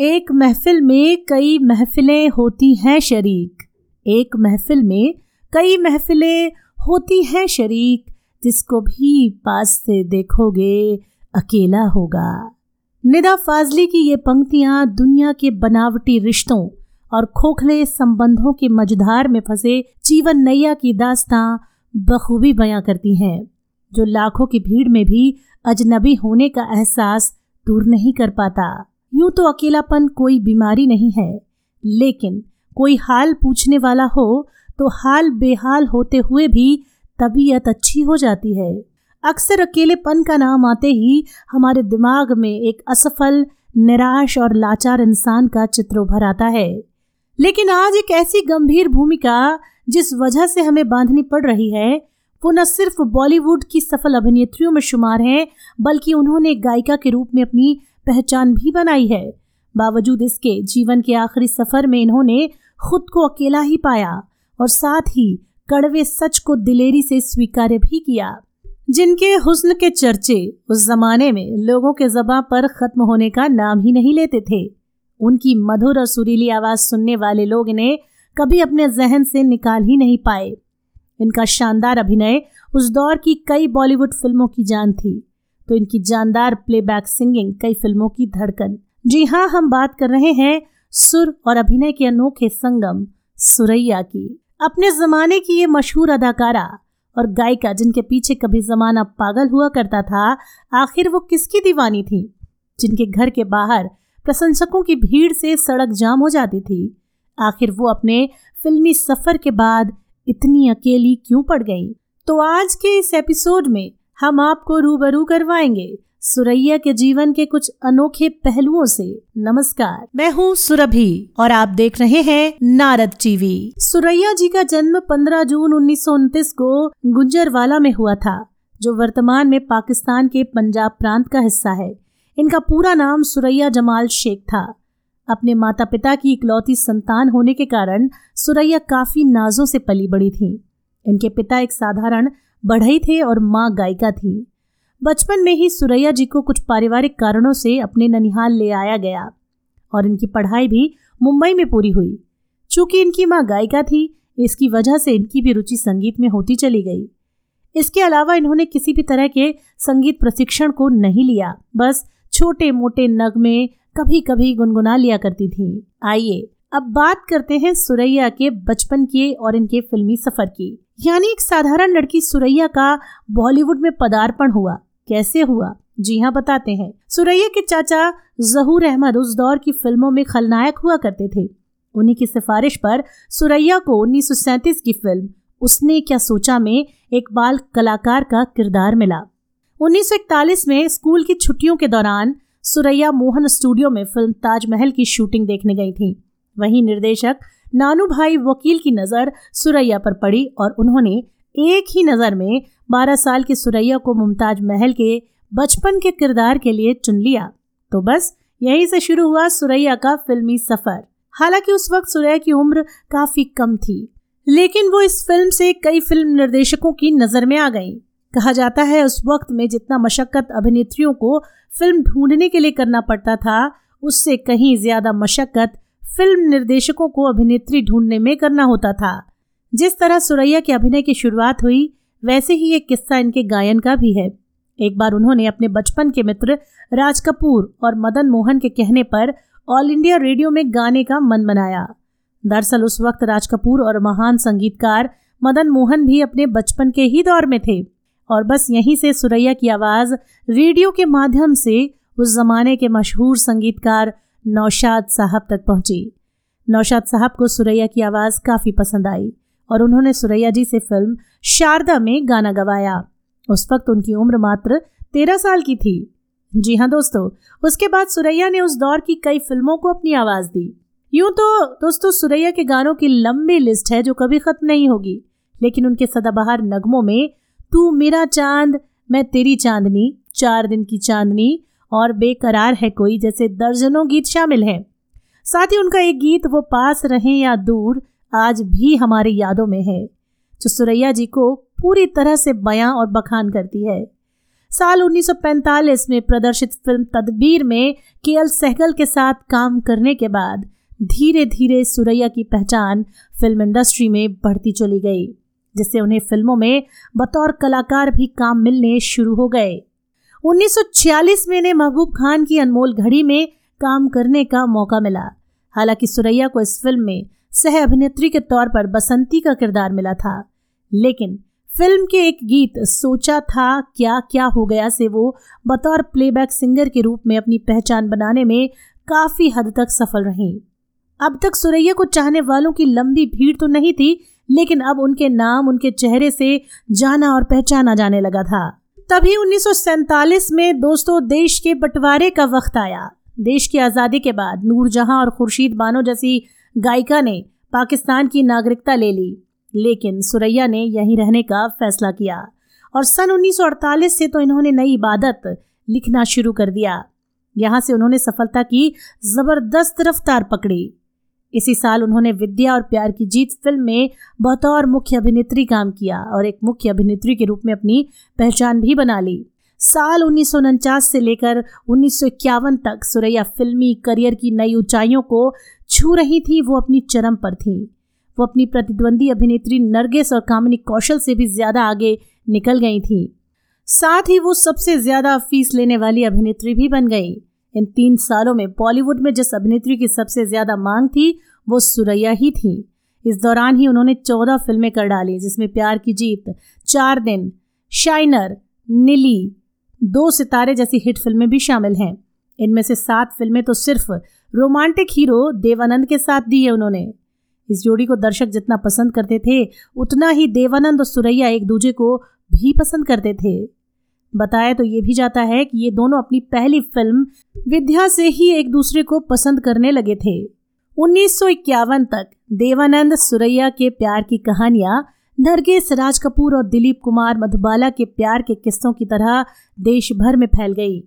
एक महफिल में कई महफिलें होती हैं शरीक। एक महफिल में कई महफिलें होती हैं शरीक, जिसको भी पास से देखोगे, अकेला होगा। निदा फाजली की ये पंक्तियाँ दुनिया के बनावटी रिश्तों और खोखले संबंधों के मझधार में फंसे जीवन नैया की दास्तां बखूबी बयां करती हैं, जो लाखों की भीड़ में भी अजनबी होने का एहसास दूर नहीं कर पाता। यूँ तो अकेलापन कोई बीमारी नहीं है, लेकिन कोई हाल पूछने वाला हो तो हाल बेहाल होते हुए भी तबीयत अच्छी हो जाती है। अक्सर अकेलेपन का नाम आते ही हमारे दिमाग में एक असफल, निराश और लाचार इंसान का चित्र उभर आता है। लेकिन आज एक ऐसी गंभीर भूमिका जिस वजह से हमें बांधनी पड़ रही है, वो न सिर्फ़ बॉलीवुड की सफल अभिनेत्रियों में शुमार हैं, बल्कि उन्होंने गायिका के रूप में अपनी पहचान भी बनाई है। बावजूद इसके जीवन के आखिरी सफ़र में इन्होंने खुद को अकेला ही पाया और साथ ही कड़वे सच को दिलेरी से स्वीकार भी किया। जिनके हुस्न के चर्चे उस जमाने में लोगों के जबा पर खत्म होने का नाम ही नहीं लेते थे। उनकी मधुर और सुरीली आवाज़ सुनने वाले लोग इन्हें कभी अपने जहन से निकाल ही नहीं पाए। इनका शानदार अभिनय उस दौर की कई बॉलीवुड फ़िल्मों की जान थी। तो इनकी जानदार प्लेबैक सिंगिंग कई फ़िल्मों की धड़कन। जी हाँ हम बात कर रहे हैं सुर और अभिनय के अनोखे संगम, सुरैया की। अपने जमाने की ये मशहूर अदाकारा और गायिका, जिनके पीछे कभी जमाना पागल हुआ करता था, आखिर वो किसकी दीवानी थी? जिनके घर के बाहर प्रशंसकों की भीड़ से सड़क जाम हो जाती थी। आखिर वो अपने फिल्मी सफ़र के बाद इतनी अकेली क्यों पड़ गई? तो आज के इस एपिसोड में हम आपको रूबरू करवाएँगे। सुरैया के जीवन के कुछ अनोखे पहलुओं से नमस्कार। मैं हूँ सुरभि और आप देख रहे हैं नारद टीवी। सुरैया जी का जन्म 15 जून उन्नीस को गुंजरवाला में हुआ था जो वर्तमान में पाकिस्तान के पंजाब प्रांत का हिस्सा है। इनका पूरा नाम सुरैया जमाल शेख था। अपने माता पिता की इकलौती संतान होने के कारण सुरैया काफ़ी नाजों से पली बड़ी थी। इनके पिता एक साधारण बढ़ई थे और माँ गायिका थी। बचपन में ही सुरैया जी को कुछ पारिवारिक कारणों से अपने ननिहाल ले आया गया और इनकी पढ़ाई भी मुंबई में पूरी हुई। चूँकि इनकी माँ गायिका थी, इसकी वजह से इनकी भी रुचि संगीत में होती चली गई। इसके अलावा इन्होंने किसी भी तरह के संगीत प्रशिक्षण को नहीं लिया, बस छोटे मोटे नगमे कभी कभी गुनगुना लिया करती थी। आइए, अब बात करते हैं सुरैया के बचपन के और इनके फिल्मी सफ़र की। यानी एक साधारण लड़की सुरैया का बॉलीवुड में पदार्पण हुआ। कैसे हुआ? जी हाँ बताते हैं। सुरैया के चाचा जहूर अहमद उस दौर की फ़िल्मों में खलनायक हुआ करते थे। उन्हीं की सिफारिश पर सुरैया को उन्नीस की फ़िल्म उसने क्या सोचा में एक बाल कलाकार का किरदार मिला। 1941 में स्कूल की छुट्टियों के दौरान सुरैया मोहन स्टूडियो में फ़िल्म ताजमहल की शूटिंग देखने गई थी। वहीं निर्देशक नानू भाई वकील की नज़र सुरैया पर पड़ी और उन्होंने एक ही नज़र में 12 साल की सुरैया को मुमताज़ महल के बचपन के किरदार के लिए चुन लिया। तो बस, यहीं से शुरू हुआ सुरैया का फिल्मी सफ़र। हालाँकि उस वक्त सुरैया की उम्र काफ़ी कम थी, लेकिन वो इस फ़िल्म से कई फ़िल्म निर्देशकों की नज़र में आ गई। कहा जाता है, उस वक्त में जितना मशक्कत अभिनेत्रियों को फ़िल्म ढूँढने के लिए करना पड़ता था, उससे कहीं ज़्यादा मशक्कत फ़िल्म निर्देशकों को अभिनेत्री ढूँढने में करना होता था। जिस तरह सुरैया के अभिनय की शुरुआत हुई, वैसे ही एक किस्सा इनके गायन का भी है। एक बार उन्होंने अपने बचपन के मित्र राज कपूर और मदन मोहन के कहने पर ऑल इंडिया रेडियो में गाने का मन बनाया दरअसल उस वक्त राज कपूर और महान संगीतकार मदन मोहन भी अपने बचपन के ही दौर में थे। और बस यहीं से सुरैया की आवाज़ रेडियो के माध्यम से उस जमाने के मशहूर संगीतकार नौशाद साहब तक पहुँची। नौशाद साहब को सुरैया की आवाज़ काफ़ी पसंद आई और उन्होंने सुरैया जी से फ़िल्म शारदा में गाना गवाया। उस वक्त उनकी उम्र मात्र तेरह साल की थी। जी हाँ दोस्तों, उसके बाद सुरैया ने उस दौर की कई फ़िल्मों को अपनी आवाज़ दी। यूँ तो दोस्तों सुरैया के गानों की लंबी लिस्ट है जो कभी ख़त्म नहीं होगी, लेकिन उनके सदाबहार नगमों में, तू मेरा चाँद, मैं तेरी चांदनी, चार दिन की चांदनी और बेकरार है कोई, जैसे दर्जनों गीत शामिल हैं। साथ ही उनका एक गीत, वो पास रहें या दूर, आज भी हमारी यादों में है, जो सुरैया जी को पूरी तरह से बयां और बखान करती है। साल 1945 में प्रदर्शित फ़िल्म तदबीर में के एल सहगल के साथ काम करने के बाद धीरे धीरे सुरैया की पहचान फ़िल्म इंडस्ट्री में बढ़ती चली गई, जिससे उन्हें फ़िल्मों में बतौर कलाकार भी काम मिलने शुरू हो गए। 1946 में इन्हें महबूब खान की अनमोल घड़ी में काम करने का मौका मिला। हालाँकि सुरैया को इस फ़िल्म में सह अभिनेत्री के तौर पर बसंती का किरदार मिला था। लेकिन फ़िल्म के एक गीत, सोचा था क्या क्या हो गया से वो बतौर प्लेबैक सिंगर के रूप में अपनी पहचान बनाने में काफ़ी हद तक सफल रही। अब तक सुरैया को चाहने वालों की लंबी भीड़ तो नहीं थी, लेकिन अब उनके नाम, उनके चेहरे से जाना और पहचाना जाने लगा था। तभी उन्नीस सौ सैंतालीस में दोस्तों देश के बंटवारे का वक्त आया। देश की आज़ादी के बाद नूरजहां और खुर्शीद बानो जैसी गायिका ने पाकिस्तान की नागरिकता ले ली, लेकिन सुरैया ने यहीं रहने का फैसला किया और सन 1948 से तो इन्होंने नई इबादत लिखना शुरू कर दिया। यहाँ से उन्होंने सफलता की ज़बरदस्त रफ्तार पकड़ी। इसी साल उन्होंने विद्या और प्यार की जीत फ़िल्म में बतौर मुख्य अभिनेत्री काम किया और एक मुख्य अभिनेत्री के रूप में अपनी पहचान भी बना ली। साल उन्नीस सौ उनचास से लेकर उन्नीस सौ इक्यावन तक सुरैया फिल्मी करियर की नई ऊंचाइयों को छू रही थी, वो अपनी चरम पर थी। वो अपनी प्रतिद्वंदी अभिनेत्री नरगिस और कामिनी कौशल से भी ज़्यादा आगे निकल गई थी। साथ ही वो सबसे ज़्यादा फ़ीस लेने वाली अभिनेत्री भी बन गई। इन तीन सालों में बॉलीवुड में जिस अभिनेत्री की सबसे ज़्यादा मांग थी, वो सुरैया ही थी। इस दौरान ही उन्होंने चौदह फ़िल्में कर डाली, जिसमें प्यार की जीत, चार दिन, शाइनर, नीली, दो सितारे जैसी हिट फ़िल्में भी शामिल हैं। इनमें से सात फ़िल्में तो सिर्फ़ रोमांटिक हीरो देवानंद के साथ दी है उन्होंने। इस जोड़ी को दर्शक जितना पसंद करते थे, उतना ही देवानंद और सुरैया एक दूसरे को भी पसंद करते थे। बताया तो ये भी जाता है कि ये दोनों अपनी पहली फ़िल्म विद्या से ही एक दूसरे को पसंद करने लगे थे। उन्नीस सौ इक्यावन तक देवानंद सुरैया के प्यार की कहानियाँ नरगिस राज कपूर और दिलीप कुमार मधुबाला के प्यार के किस्सों की तरह देश भर में फैल गई।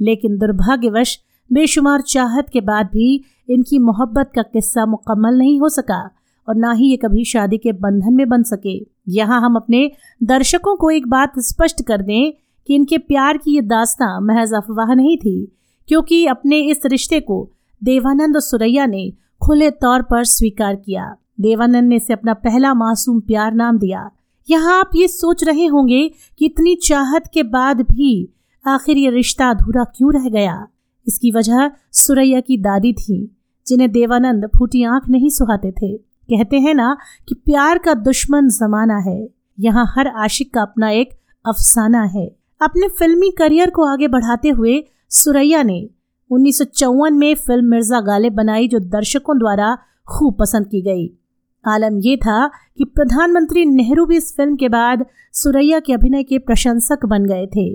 लेकिन दुर्भाग्यवश, बेशुमार चाहत के बाद भी इनकी मोहब्बत का किस्सा मुकम्मल नहीं हो सका और ना ही ये कभी शादी के बंधन में बन सके। यहाँ हम अपने दर्शकों को एक बात स्पष्ट कर दें कि इनके प्यार की ये दास्तां महज अफवाह नहीं थी, क्योंकि अपने इस रिश्ते को देवानंद और सुरैया ने खुले तौर पर स्वीकार किया। देवानंद ने इसे अपना पहला मासूम प्यार नाम दिया। यहाँ आप ये सोच रहे होंगे कि इतनी चाहत के बाद भी आखिर ये रिश्ता अधूरा क्यों रह गया? इसकी वजह सुरैया की दादी थी, जिन्हें देवानंद फूटी आँख नहीं सुहाते थे। कहते हैं ना कि प्यार का दुश्मन जमाना है। यहाँ हर आशिक का अपना एक अफसाना है। अपने फिल्मी करियर को आगे बढ़ाते हुए सुरैया ने उन्नीस सौ चौवन में फ़िल्म मिर्ज़ा गालिब बनाई, जो दर्शकों द्वारा खूब पसंद की गई। आलम यह था कि प्रधानमंत्री नेहरू भी इस फ़िल्म के बाद सुरैया के अभिनय के प्रशंसक बन गए थे।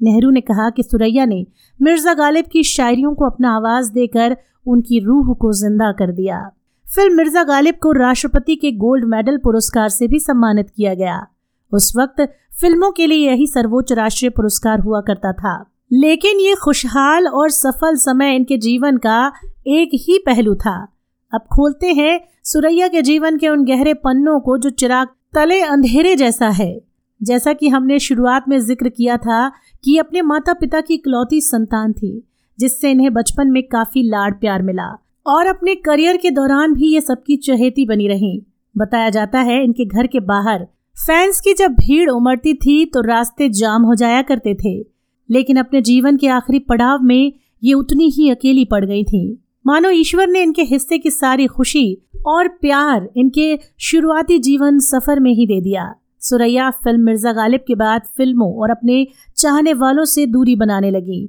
नेहरू ने कहा कि सुरैया ने मिर्ज़ा गालिब की शायरियों को अपना आवाज़ देकर उनकी रूह को ज़िंदा कर दिया। फ़िल्म मिर्ज़ा गालिब को राष्ट्रपति के गोल्ड मेडल पुरस्कार से भी सम्मानित किया गया। उस वक्त फ़िल्मों के लिए यही सर्वोच्च राष्ट्रीय पुरस्कार हुआ करता था। लेकिन ये खुशहाल और सफल समय इनके जीवन का एक ही पहलू था। अब खोलते हैं सुरैया के जीवन के उन गहरे पन्नों को जो चिराग तले अंधेरे जैसा है। जैसा कि हमने शुरुआत में ज़िक्र किया था कि अपने माता पिता की इकलौती संतान थी, जिससे इन्हें बचपन में काफ़ी लाड़ प्यार मिला। और अपने करियर के दौरान भी ये सबकी चहेती बनी रही। बताया जाता है इनके घर के बाहर फैंस की जब भीड़ उमड़ती थी तो रास्ते जाम हो जाया करते थे, लेकिन अपने जीवन के आखिरी पड़ाव में ये उतनी ही अकेली पड़ गई थी। मानो ईश्वर ने इनके हिस्से की सारी खुशी और प्यार इनके शुरुआती जीवन सफ़र में ही दे दिया। सुरैया फ़िल्म मिर्ज़ा गालिब के बाद फ़िल्मों और अपने चाहने वालों से दूरी बनाने लगी।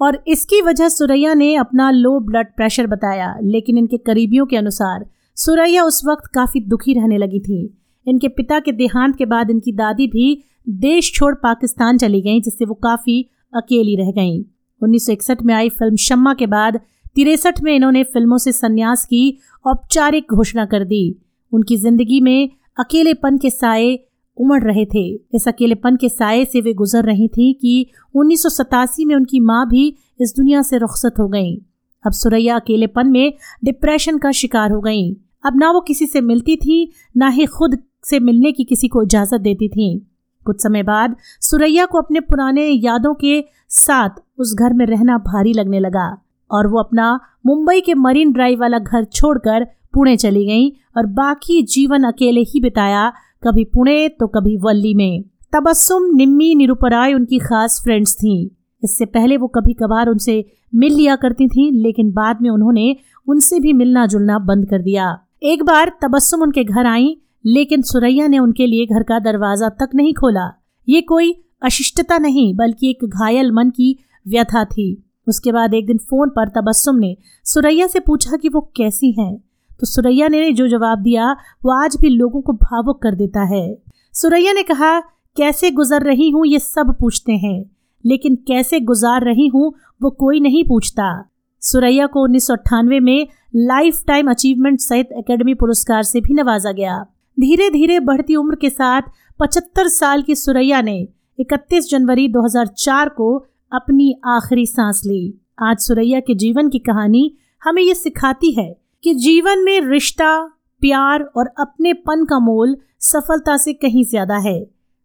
और इसकी वजह सुरैया ने अपना लो ब्लड प्रेशर बताया, लेकिन इनके करीबियों के अनुसार सुरैया उस वक्त काफ़ी दुखी रहने लगी थी। इनके पिता के देहांत के बाद इनकी दादी भी देश छोड़ पाकिस्तान चली गई, जिससे वो काफ़ी अकेली रह गईं। 1961 में आई फ़िल्म शम्मा के बाद तिरसठ में इन्होंने फ़िल्मों से संन्यास की औपचारिक घोषणा कर दी। उनकी ज़िंदगी में अकेलेपन के साए उमड़ रहे थे। इस अकेलेपन के साए से वे गुजर रही थी कि उन्नीस सौ सतासी में उनकी माँ भी इस दुनिया से रुखसत हो गईं। अब सुरैया अकेलेपन में डिप्रेशन का शिकार हो गईं। अब ना वो किसी से मिलती थी, ना ही खुद से मिलने की किसी को इजाज़त देती थी। कुछ समय बाद सुरैया को अपने पुराने यादों के साथ उस घर में रहना भारी लगने लगा और वो अपना मुंबई के मरीन ड्राइव वाला घर छोड़कर पुणे चली गई और बाकी जीवन अकेले ही बिताया, कभी पुणे तो कभी वल्ली में। तबस्सुम, निम्मी, निरुपराय उनकी खास फ्रेंड्स थीं। इससे पहले वो कभी कभार उनसे मिल लिया करती थीं, लेकिन बाद में उन्होंने उनसे भी मिलना जुलना बंद कर दिया। एक बार तबस्सुम उनके घर आई लेकिन सुरैया ने उनके लिए घर का दरवाज़ा तक नहीं खोला। ये कोई अशिष्टता नहीं, बल्कि एक घायल मन की व्यथा थी। उसके बाद एक दिन फ़ोन पर तबस्सुम ने सुरैया से पूछा कि वो कैसी हैं। तो सुरैया ने जो जवाब दिया, वो आज भी लोगों को भावुक कर देता है। सुरैया ने कहा, कैसे गुजर रही हूँ, ये सब पूछते हैं। लेकिन कैसे गुजार रही हूँ, वो कोई नहीं पूछता। सुरैया को उन्नीस सौ अट्ठानवे में लाइफ टाइम अचीवमेंट सहित एकेडमी पुरस्कार से भी नवाजा गया। धीरे धीरे बढ़ती उम्र के साथ 75 साल की सुरैया ने 31 जनवरी 2004 को अपनी आखिरी सांस ली। आज सुरैया के जीवन की कहानी हमें ये सिखाती है कि जीवन में रिश्ता, प्यार और अपनेपन का मोल सफलता से कहीं ज़्यादा है।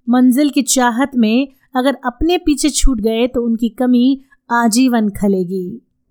मंजिल की चाहत में अगर अपने पीछे छूट गए तो उनकी कमी आजीवन खलेगी।